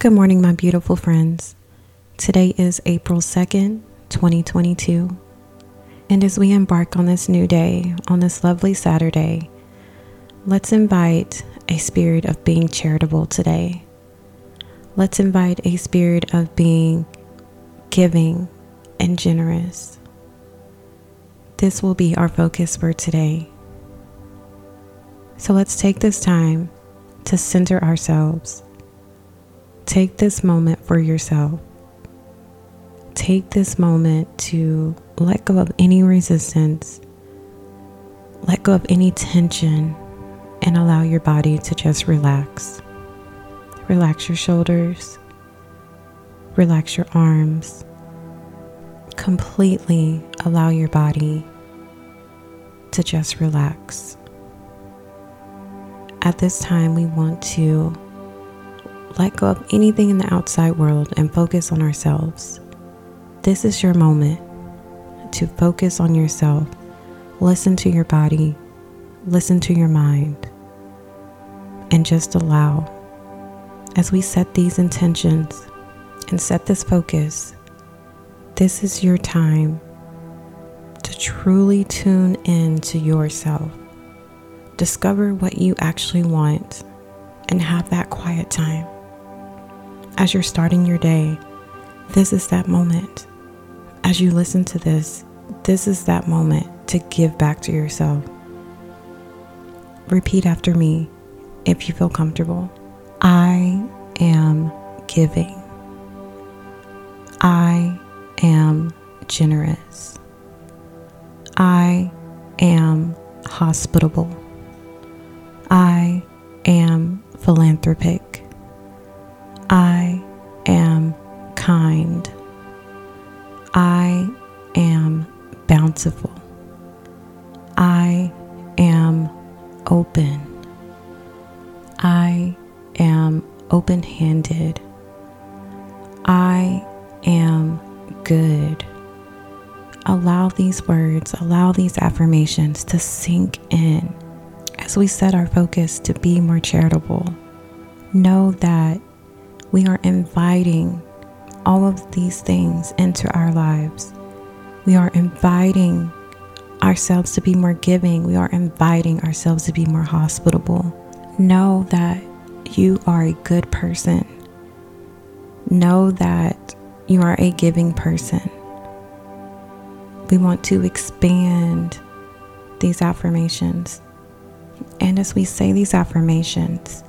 Good morning, my beautiful friends. Today is April 2nd, 2022. And as we embark on this new day, on this lovely Saturday, let's invite a spirit of being charitable today. Let's invite a spirit of being giving and generous. This will be our focus for today. So let's take this time to center ourselves Take this moment for yourself. Take this moment to let go of any resistance, let go of any tension, and allow your body to just relax. Relax your shoulders, relax your arms. Completely allow your body to just relax. At this time, we want to let go of anything in the outside world and focus on ourselves. This is your moment to focus on yourself. Listen to your body, listen to your mind, and just allow. As we set these intentions and set this focus, this is your time to truly tune in to yourself. Discover what you actually want and have that quiet time as you're starting your day, this is that moment. As you listen to this, this is that moment to give back to yourself. Repeat after me if you feel comfortable. I am giving. I am generous. I am hospitable. I am philanthropic. I I am open. I am open handed. I am good. Allow these words, allow these affirmations to sink in as we set our focus to be more charitable. Know that we are inviting all of these things into our lives. We are inviting ourselves to be more giving. We are inviting ourselves to be more hospitable. Know that you are a good person. Know that you are a giving person. We want to expand these affirmations. And as we say these affirmations,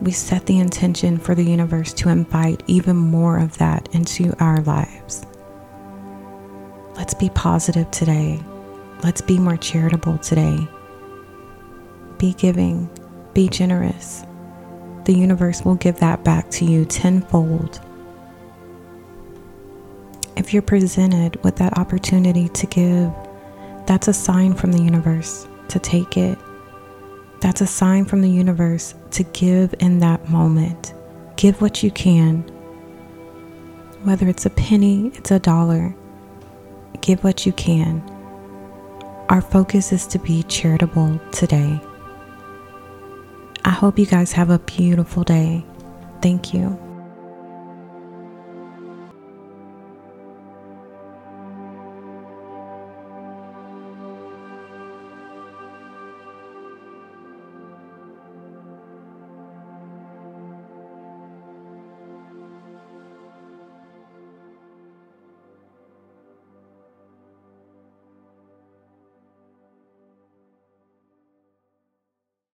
we set the intention for the universe to invite even more of that into our lives. Let's be positive today. Let's be more charitable today. Be giving, be generous. The universe will give that back to you tenfold. If you're presented with that opportunity to give, that's a sign from the universe to take it that's a sign from the universe to give in that moment. Give what you can. Whether it's a penny, it's a dollar. Give what you can. Our focus is to be charitable today. I hope you guys have a beautiful day. Thank you.